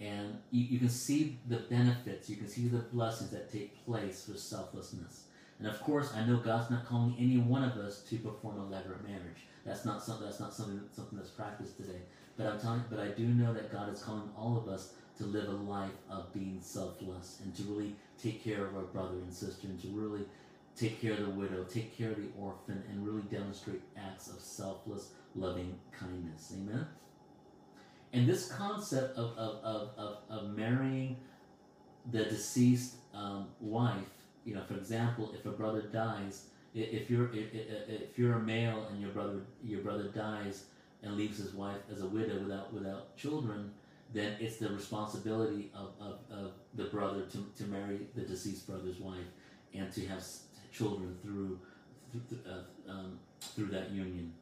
and you, you can see the benefits. You can see the blessings that take place with selflessness. And of course, I know God's not calling any one of us to perform a levirate marriage. That's not something. That's not something. Something that's practiced today. But I'm telling. But I do know that God is calling all of us to live a life of being selfless and to really take care of our brother and sister and to really take care of the widow, take care of the orphan, and really demonstrate acts of selfless, loving kindness. Amen? And this concept of, of, of, of, of marrying the deceased um, wife, you know, for example, if a brother dies, if you're if, if you're a male and your brother your brother dies and leaves his wife as a widow without without children, then it's the responsibility of, of, of the brother to, to marry the deceased brother's wife and to have children through through, uh, um, through that union.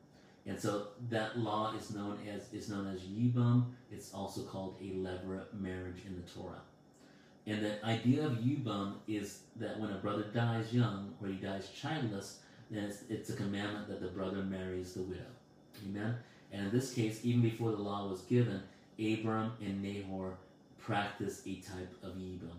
And so that law is known as is known as yibum. It's also called a levirate marriage in the Torah. And the idea of yibum is that when a brother dies young or he dies childless, then it's, it's a commandment that the brother marries the widow. Amen. And in this case, even before the law was given, Abram and Nahor practiced a type of yibum.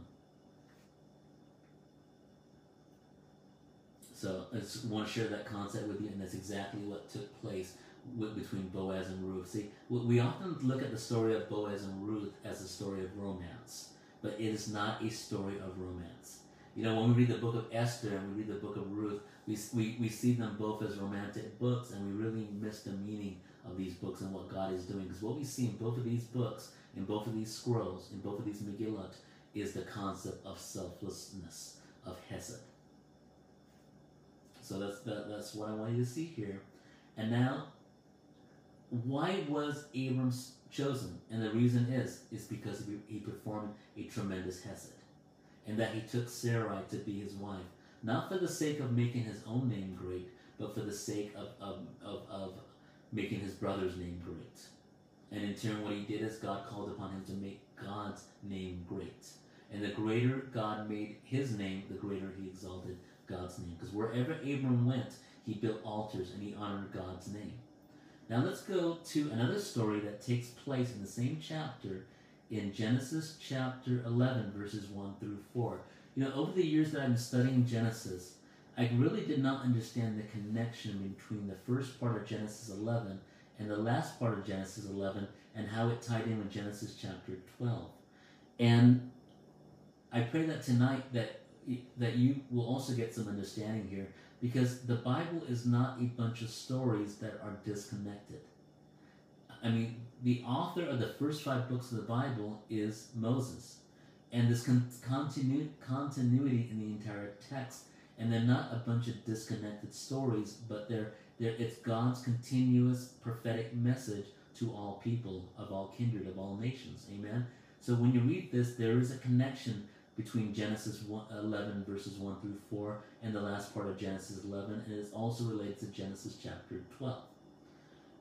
So I just want to share that concept with you, and that's exactly what took place with, between Boaz and Ruth. See, we often look at the story of Boaz and Ruth as a story of romance, but it is not a story of romance. You know, when we read the book of Esther and we read the book of Ruth, we, we, we see them both as romantic books, and we really miss the meaning of these books and what God is doing. Because what we see in both of these books, in both of these scrolls, in both of these Megillot, is the concept of selflessness, of Hesed. So that's that, that's what I want you to see here. And now, why was Abram chosen? And the reason is is because he, he performed a tremendous hesed, and that he took Sarai to be his wife, not for the sake of making his own name great, but for the sake of of, of, of making his brother's name great. And in turn, what he did is God called upon him to make God's name great. And the greater God made his name, the greater he exalted God's name. Because wherever Abram went, he built altars and he honored God's name. Now let's go to another story that takes place in the same chapter in Genesis chapter 11, verses 1 through 4. You know, over the years that I've been studying Genesis, I really did not understand the connection between the first part of Genesis 11 and the last part of Genesis 11 and how it tied in with Genesis chapter 12. And I pray that tonight that that you will also get some understanding here because the Bible is not a bunch of stories that are disconnected. I mean, the author of the first five books of the Bible is Moses, and this con- continu- continuity in the entire text, and they're not a bunch of disconnected stories, but they're, they're it's God's continuous prophetic message to all people of all kindred of all nations. Amen. So when you read this, there is a connection between Genesis 1, 11 verses 1 through 4 and the last part of Genesis 11, and it's also related to Genesis chapter 12.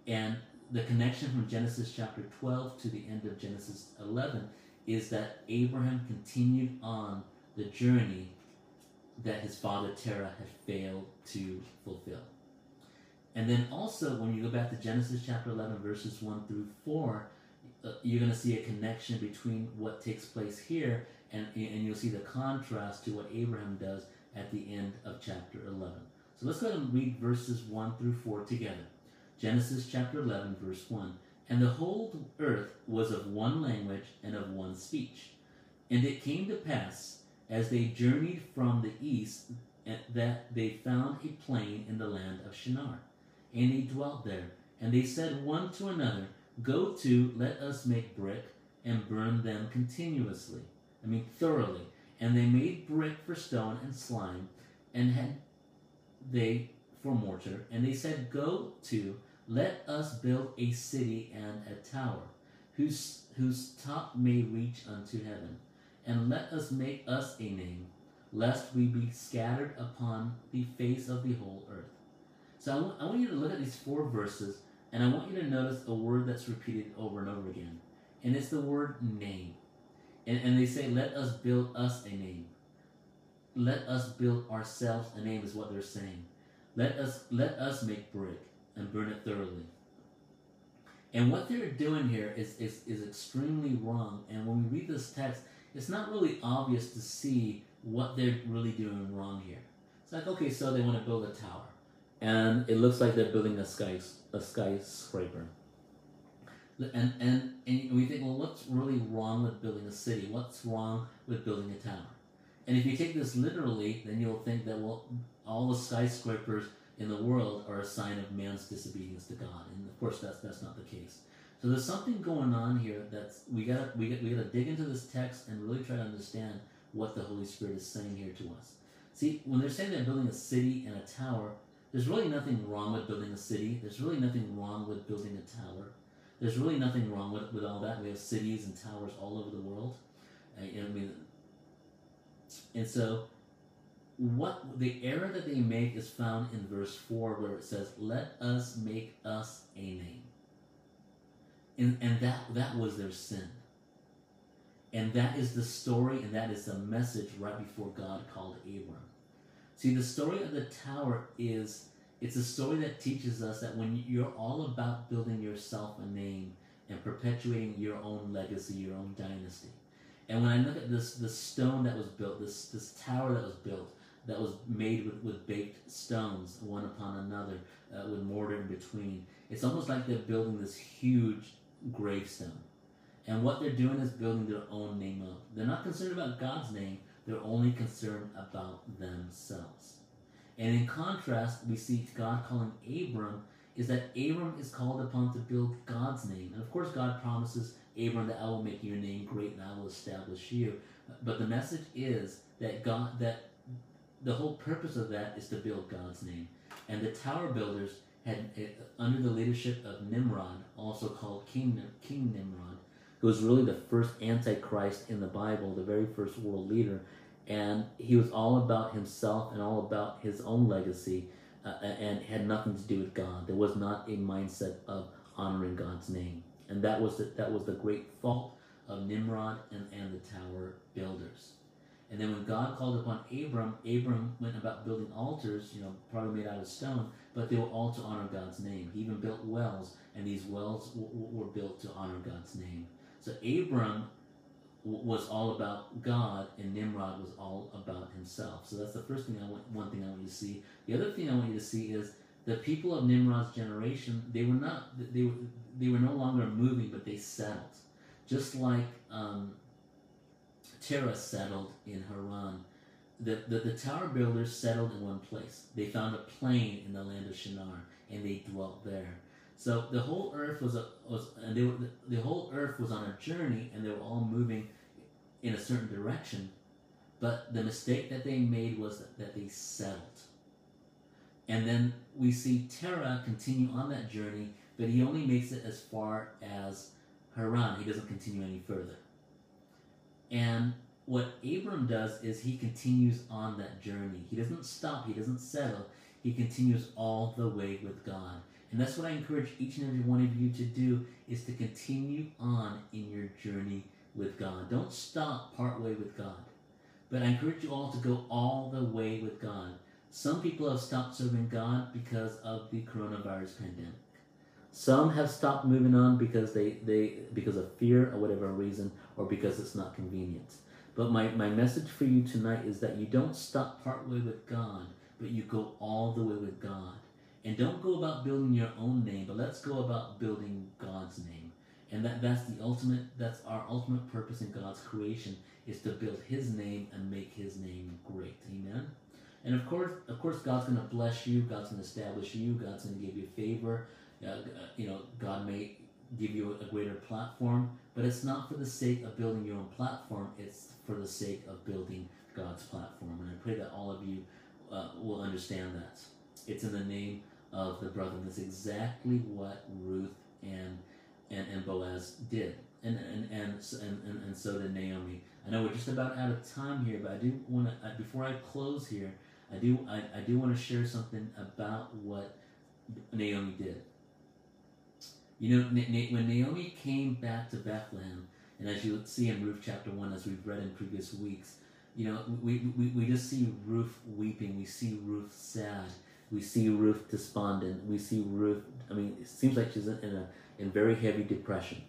And the connection from Genesis chapter 12 to the end of Genesis 11 is that Abraham continued on the journey that his father Terah had failed to fulfill. And then also, when you go back to Genesis chapter 11, verses 1 through 4, uh, you're going to see a connection between what takes place here, and, and you'll see the contrast to what Abraham does at the end of chapter 11. So let's go ahead and read verses 1 through 4 together. Genesis chapter 11, verse 1. And the whole earth was of one language and of one speech. And it came to pass, as they journeyed from the east, eh, that they found a plain in the land of Shinar and they dwelt there. And they said one to another, Go to, let us make brick, and burn them continuously. I mean, thoroughly. And they made brick for stone and slime, and had they for mortar. And they said, Go to, let us build a city and a tower, whose, whose top may reach unto heaven. And let us make us a name, lest we be scattered upon the face of the whole earth. So I want, I want you to look at these four verses, and I want you to notice a word that's repeated over and over again. And it's the word name. And, and they say, let us build us a name. Let us build ourselves a name is what they're saying. Let us let us make brick and burn it thoroughly. And what they're doing here is, is, is extremely wrong. And when we read this text, it's not really obvious to see what they're really doing wrong here. It's like, okay, so they want to build a tower and it looks like they're building a sky a skyscraper. And, and and we think, well, what's really wrong with building a city? What's wrong with building a tower? And if you take this literally, then you'll think that well, all the skyscrapers in the world are a sign of man's disobedience to God, and of course that's that's not the case. So there's something going on here that's we got we got we got to dig into this text and really try to understand what the Holy Spirit is saying here to us. See, when they're saying they're building a city and a tower, there's really nothing wrong with building a city. There's really nothing wrong with building a tower. There's really nothing wrong with, with all that. We have cities and towers all over the world. Uh, I mean, and so, what the error that they make is found in verse four, where it says, "Let us make us a name," and and that that was their sin. And that is the story, and that is the message right before God called Abram. See, the story of the tower is it's a story that teaches us that when you're all about building yourself a name and perpetuating your own legacy, your own dynasty. And when I look at this this stone that was built, this this tower that was built, that was made with, with baked stones, one upon another, uh, with mortar in between, it's almost like they're building this huge gravestone. And what they're doing is building their own name up. They're not concerned about God's name, they're only concerned about themselves. And in contrast, we see God calling Abram is that Abram is called upon to build God's name. And of course, God promises Abram that I will make your name great and I will establish you. But the message is that God that the whole purpose of that is to build God's name. And the tower builders had, eh, under the leadership of Nimrod, also called King, King Nimrod, who was really the first Antichrist in the Bible, the very first world leader, and he was all about himself and all about his own legacy uh, and had nothing to do with God. There was not a mindset of honoring God's name. And that was the, that was the great fault of Nimrod and, and the tower builders. And then when God called upon Abram, Abram went about building altars, you know, probably made out of stone, but they were all to honor God's name. He even built wells, and these wells w- w- were built to honor God's name. So Abram was all about God, and Nimrod was all about himself. So that's the first thing I want. One thing I want you to see. The other thing I want you to see is the people of Nimrod's generation. They were not. They were. They were no longer moving, but they settled, just like um, Terah settled in Haran. The, the, the tower builders settled in one place. They found a plain in the land of Shinar, and they dwelt there. So the whole earth was a, was and they were, the, whole earth was on a journey, and they were all moving in a certain direction. But the mistake that they made was that, that they settled. And then we see Terah continue on that journey, but he only makes it as far as Haran. He doesn't continue any further. And what Abram does is he continues on that journey. He doesn't stop, he doesn't settle, he continues all the way with God. And that's what I encourage each and every one of you to do is to continue on in your journey with God. Don't stop partway with God. But I encourage you all to go all the way with God. Some people have stopped serving God because of the coronavirus pandemic. Some have stopped moving on because they, they because of fear or whatever reason or because it's not convenient. But my, my message for you tonight is that you don't stop partway with God, but you go all the way with God. And don't go about building your own name, but let's go about building God's name. And that, that's the ultimate, that's our ultimate purpose in God's creation is to build his name and make his name great. Amen. And of course, of course, God's going to bless you. God's going to establish you. God's going to give you favor. Uh, you know, God may give you a greater platform, but it's not for the sake of building your own platform. It's for the sake of building God's platform. And I pray that all of you uh, will understand that. It's in the name of the brother. That's exactly what Ruth and and, and Boaz did. And and, and and and and so did Naomi. I know we're just about out of time here, but I do want to before I close here, I do I, I do want to share something about what Naomi did. You know, when Naomi came back to Bethlehem, and as you see in Ruth chapter 1, as we've read in previous weeks, you know, we, we, we just see Ruth weeping. We see Ruth sad. We see Ruth despondent. We see Ruth, I mean, it seems like she's in a in very heavy depression.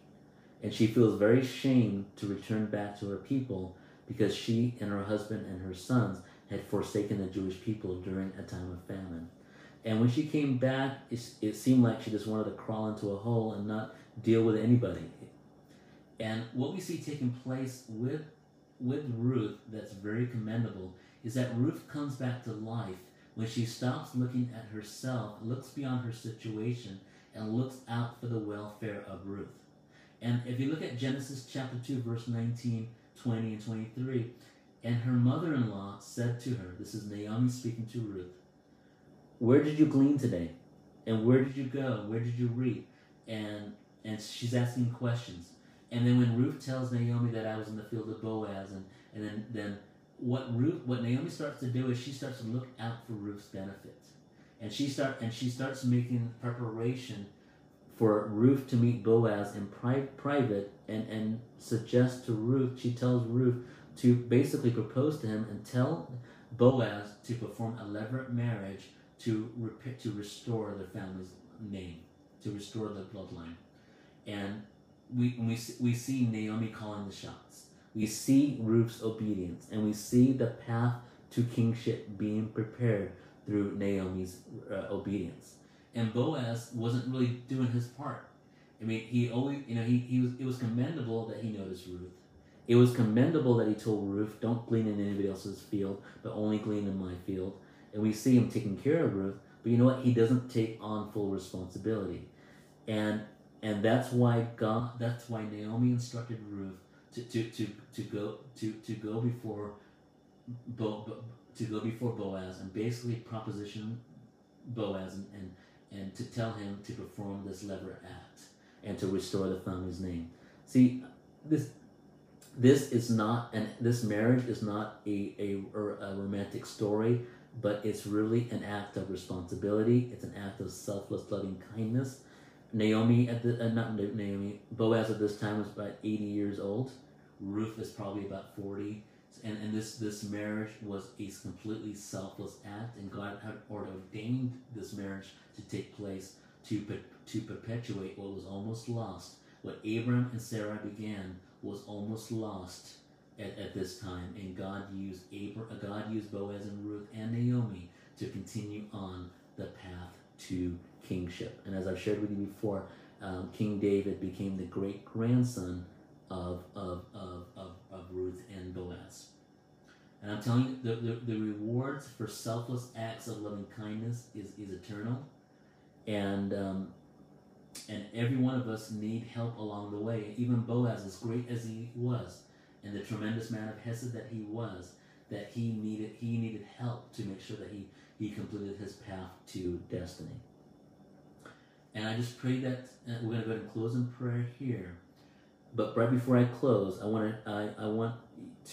And she feels very ashamed to return back to her people because she and her husband and her sons had forsaken the Jewish people during a time of famine. And when she came back, it, it seemed like she just wanted to crawl into a hole and not deal with anybody. And what we see taking place with with Ruth that's very commendable is that Ruth comes back to life when she stops looking at herself, looks beyond her situation, and looks out for the welfare of Ruth. And if you look at Genesis chapter 2, verse 19, 20, and 23, and her mother in law said to her, This is Naomi speaking to Ruth, Where did you glean today? And where did you go? Where did you reap? And and she's asking questions. And then when Ruth tells Naomi that I was in the field of Boaz, and, and then, then what Ruth what Naomi starts to do is she starts to look out for Ruth's benefit. And she start and she starts making preparation for Ruth to meet Boaz in pri- private and, and suggest to Ruth, she tells Ruth to basically propose to him and tell Boaz to perform a levirate marriage to rep- to restore the family's name, to restore the bloodline. And we, we, we see Naomi calling the shots. We see Ruth's obedience, and we see the path to kingship being prepared through Naomi's uh, obedience. And Boaz wasn't really doing his part. I mean, he always, you know, he, he was. It was commendable that he noticed Ruth. It was commendable that he told Ruth, "Don't glean in anybody else's field, but only glean in my field." And we see him taking care of Ruth, but you know what? He doesn't take on full responsibility, and and that's why God. That's why Naomi instructed Ruth to to to, to go to to go before Bo, Bo, to go before Boaz and basically proposition Boaz and, and and to tell him to perform this levirate act and to restore the family's name. See, this this is not and this marriage is not a, a, a romantic story, but it's really an act of responsibility. It's an act of selfless loving kindness. Naomi at the uh, not Naomi Boaz at this time was about eighty years old. Ruth is probably about forty and, and this this marriage was a completely selfless act, and God had ordained this marriage to take place to to perpetuate what was almost lost. What Abram and Sarah began was almost lost at, at this time, and God used Abram, God used Boaz and Ruth and Naomi to continue on the path to kingship. And as I've shared with you before, um, King David became the great grandson of, of, of, of, of Ruth and Boaz. And I'm telling you, the, the, the rewards for selfless acts of loving kindness is, is eternal. And um, and every one of us need help along the way. Even Boaz, as great as he was, and the tremendous man of Hesed that he was, that he needed he needed help to make sure that he, he completed his path to destiny. And I just pray that uh, we're going to go ahead and close in prayer here. But right before I close, I want to I, I want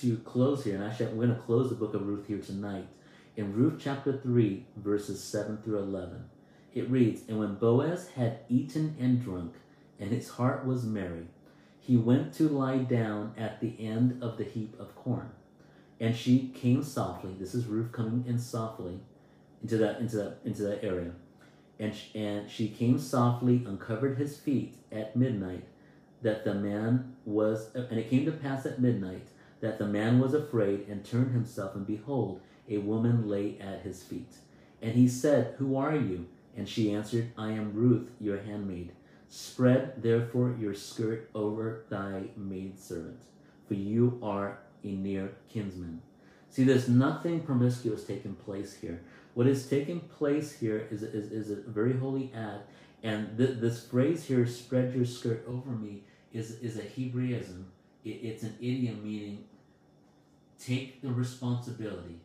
to close here, and actually we're going to close the book of Ruth here tonight in Ruth chapter three, verses seven through eleven. It reads, And when Boaz had eaten and drunk, and his heart was merry, he went to lie down at the end of the heap of corn. And she came softly. This is Ruth coming in softly into that into that into that area. And sh- and she came softly, uncovered his feet at midnight, that the man was. And it came to pass at midnight that the man was afraid and turned himself, and behold, a woman lay at his feet. And he said, Who are you? And she answered, I am Ruth, your handmaid. Spread therefore your skirt over thy maidservant, for you are a near kinsman. See, there's nothing promiscuous taking place here. What is taking place here is, is, is a very holy act. And th- this phrase here, spread your skirt over me, is, is a Hebraism. It, it's an idiom meaning take the responsibility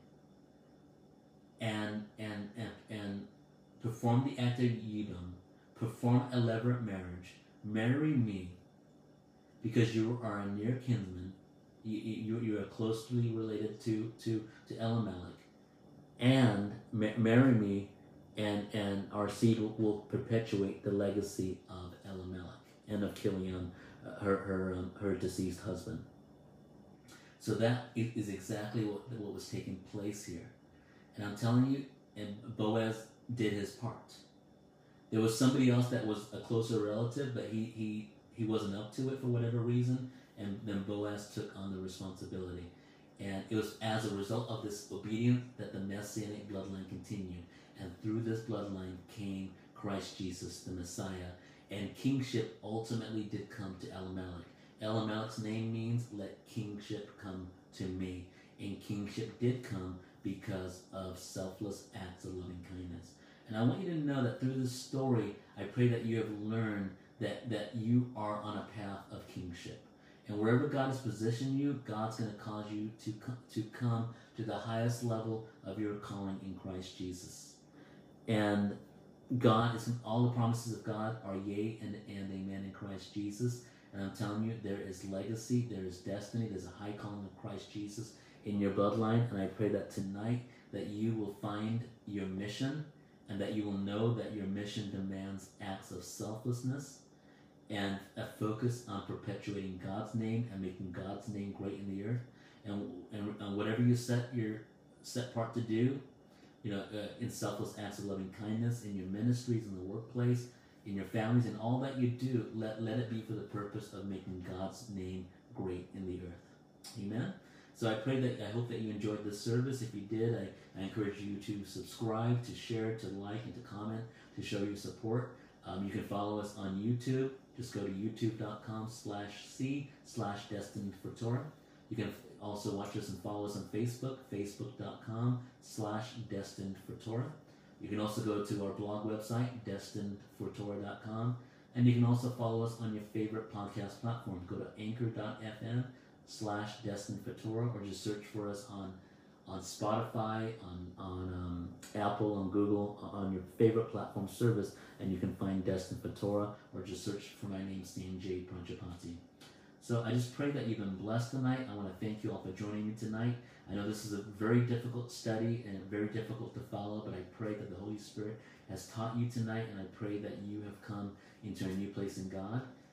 and, and, and, and perform the act of Yibum, perform a levirate marriage, marry me, because you are a near kinsman, you, you, you are closely related to, to, to Elimelech, and ma- marry me, and, and our seed will, will perpetuate the legacy of Elimelech and of Chilion, uh, her, her, um, her deceased husband. So that is exactly what, what was taking place here. And I'm telling you, and Boaz did his part. There was somebody else that was a closer relative, but he, he, he wasn't up to it for whatever reason, and then Boaz took on the responsibility. And it was as a result of this obedience that the messianic bloodline continued. And through this bloodline came Christ Jesus, the Messiah. And kingship ultimately did come to Elimelech. Elimelech's name means, let kingship come to me. And kingship did come because of selfless acts of loving kindness. And I want you to know that through this story, I pray that you have learned that, that you are on a path of kingship. And wherever God has positioned you, God's going to cause you to to come to the highest level of your calling in Christ Jesus. And God is all the promises of God are yea and, and amen in Christ Jesus. And I'm telling you, there is legacy, there is destiny, there's a high calling of Christ Jesus in your bloodline. And I pray that tonight that you will find your mission and that you will know that your mission demands acts of selflessness and a focus on perpetuating God's name and making God's name great in the earth. And, and, and whatever you set your set part to do, you know, uh, in selfless acts of loving kindness, in your ministries, in the workplace, in your families, and all that you do, let, let it be for the purpose of making God's name great in the earth. Amen. So I pray that I hope that you enjoyed this service. If you did, I, I encourage you to subscribe, to share, to like, and to comment to show your support. Um, you can follow us on YouTube. Just go to youtube.com slash c slash destined for Torah. You can also watch us and follow us on Facebook, facebook.com slash destined for Torah. You can also go to our blog website, destinedfortorah.com. And you can also follow us on your favorite podcast platform. Go to anchor.fm slash destined for Torah or just search for us on on Spotify, on on um, Apple, on Google, on your favorite platform service, and you can find Destined for Torah, or just search for my name, Stan J. Pranchapati. So I just pray that you've been blessed tonight. I want to thank you all for joining me tonight. I know this is a very difficult study and very difficult to follow, but I pray that the Holy Spirit has taught you tonight, and I pray that you have come into a new place in God.